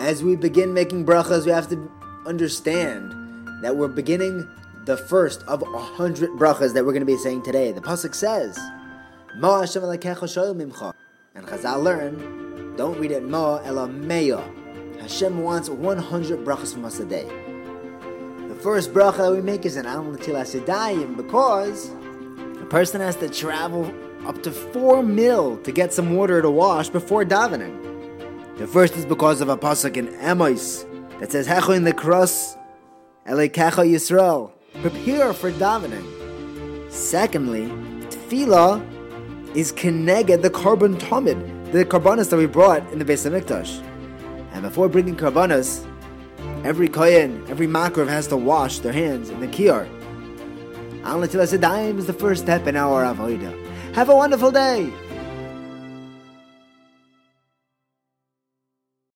As we begin making brachas, we have to understand that we're beginning the first of a hundred brachas that we're going to be saying today. The pasuk says, "Ma Hashem mimcha," and Chazal learn, don't read it Ma ela meya. Hashem wants 100 brachas from us a day. The first bracha that we make is an al natilas because a person has to travel up to four mil to get some water to wash before davening. The first is because of a pasuk in Amos that says Hecho in the cross Elokecha Yisrael. Prepare for davening. Secondly, tefillah is keneged the korban tamid, the karbanas that we brought in the Beis Hamikdash. And before bringing karbanas, every kohen, every makrav has to wash their hands in the kiyar. Al is the first step in our avodah. Have a wonderful day.